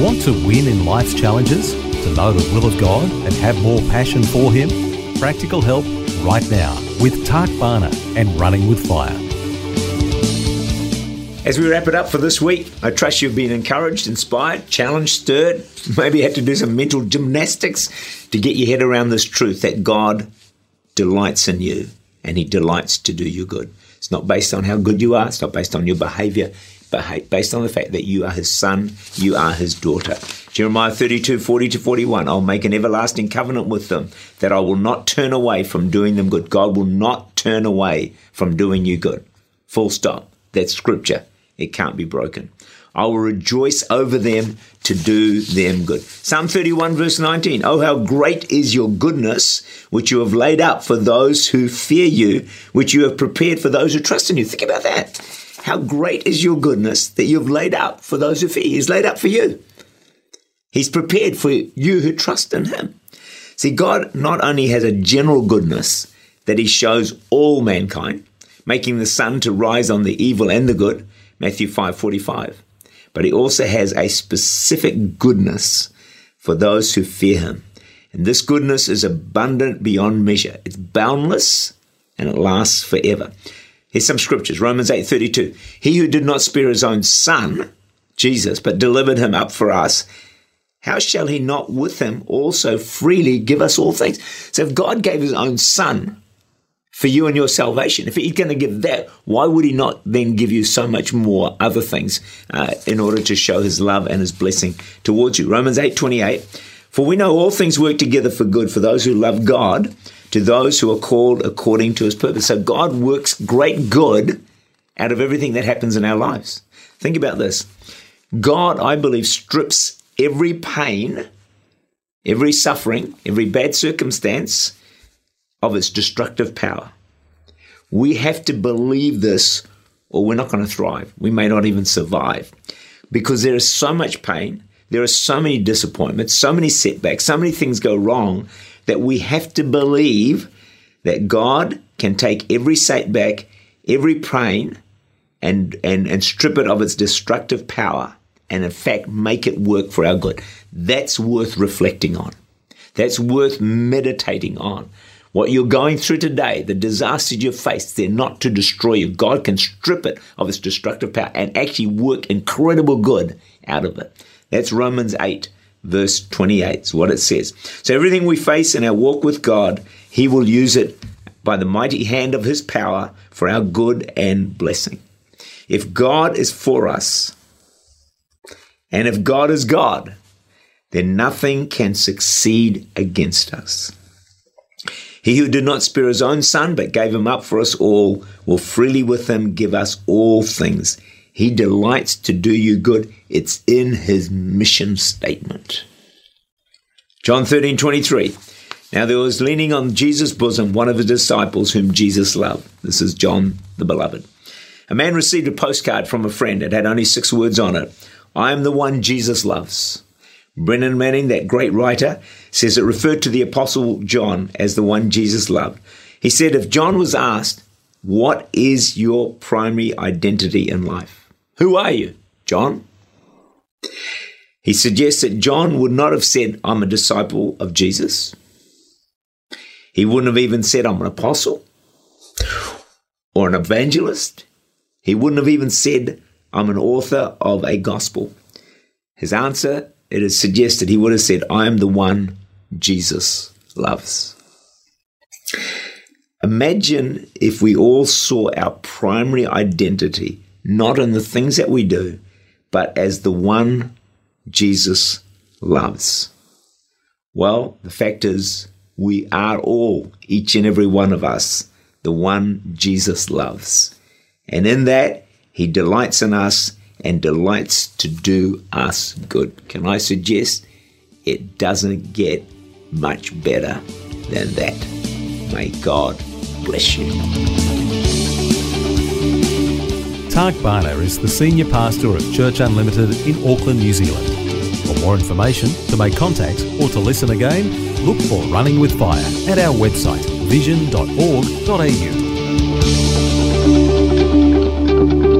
Want to win in life's challenges? To know the will of God and have more passion for Him? Practical help right now with Tak Bhana and Running with Fire. As we wrap it up for this week, I trust you've been encouraged, inspired, challenged, stirred, maybe you had to do some mental gymnastics to get your head around this truth that God delights in you and He delights to do you good. It's not based on how good you are, it's not based on your behavior, but based on the fact that you are his son, you are his daughter. Jeremiah 32, 40 to 41. I'll make an everlasting covenant with them that I will not turn away from doing them good. God will not turn away from doing you good. Full stop. That's scripture. It can't be broken. I will rejoice over them to do them good. Psalm 31, verse 19. Oh, how great is your goodness, which you have laid up for those who fear you, which you have prepared for those who trust in you. Think about that. How great is your goodness that you've laid up for those who fear. He's laid up for you. He's prepared for you who trust in him. See, God not only has a general goodness that he shows all mankind, making the sun to rise on the evil and the good, Matthew 5:45, but he also has a specific goodness for those who fear him. And this goodness is abundant beyond measure. It's boundless and it lasts forever. Here's some scriptures. Romans 8:32. He who did not spare his own son, Jesus, but delivered him up for us, how shall he not with him also freely give us all things? So if God gave his own son for you and your salvation, if he's going to give that, why would he not then give you so much more other things uh, in order to show his love and his blessing towards you? Romans 8:28. For we know all things work together for good for those who love God to those who are called according to his purpose. So God works great good out of everything that happens in our lives. Think about this God, I believe, strips every pain, every suffering, every bad circumstance of its destructive power. We have to believe this or we're not going to thrive. We may not even survive because there is so much pain. There are so many disappointments, so many setbacks, so many things go wrong that we have to believe that God can take every setback, every pain, and, and, and strip it of its destructive power and, in fact, make it work for our good. That's worth reflecting on. That's worth meditating on. What you're going through today, the disasters you've faced, they're not to destroy you. God can strip it of its destructive power and actually work incredible good out of it. That's Romans 8 verse 28 is what it says. So everything we face in our walk with God, He will use it by the mighty hand of His power for our good and blessing. If God is for us, and if God is God, then nothing can succeed against us. He who did not spare his own son, but gave him up for us all, will freely with him give us all things. He delights to do you good. It's in his mission statement. John 13, 23. Now there was leaning on Jesus' bosom one of his disciples whom Jesus loved. This is John the Beloved. A man received a postcard from a friend. It had only six words on it I am the one Jesus loves. Brennan Manning, that great writer, says it referred to the Apostle John as the one Jesus loved. He said, If John was asked, What is your primary identity in life? Who are you, John? He suggests that John would not have said, I'm a disciple of Jesus. He wouldn't have even said, I'm an apostle or an evangelist. He wouldn't have even said, I'm an author of a gospel. His answer, it is suggested he would have said, I am the one Jesus loves. Imagine if we all saw our primary identity not in the things that we do, but as the one Jesus loves? Well, the fact is, we are all, each and every one of us, the one Jesus loves. And in that, he delights in us and delights to do us good. Can I suggest it doesn't get much better than that? May God bless you. Tak Bhana is the Senior Pastor of Church Unlimited in Auckland, New Zealand. For more information, to make contact, or to listen again, look for Running with Fire at our website vision.org.au.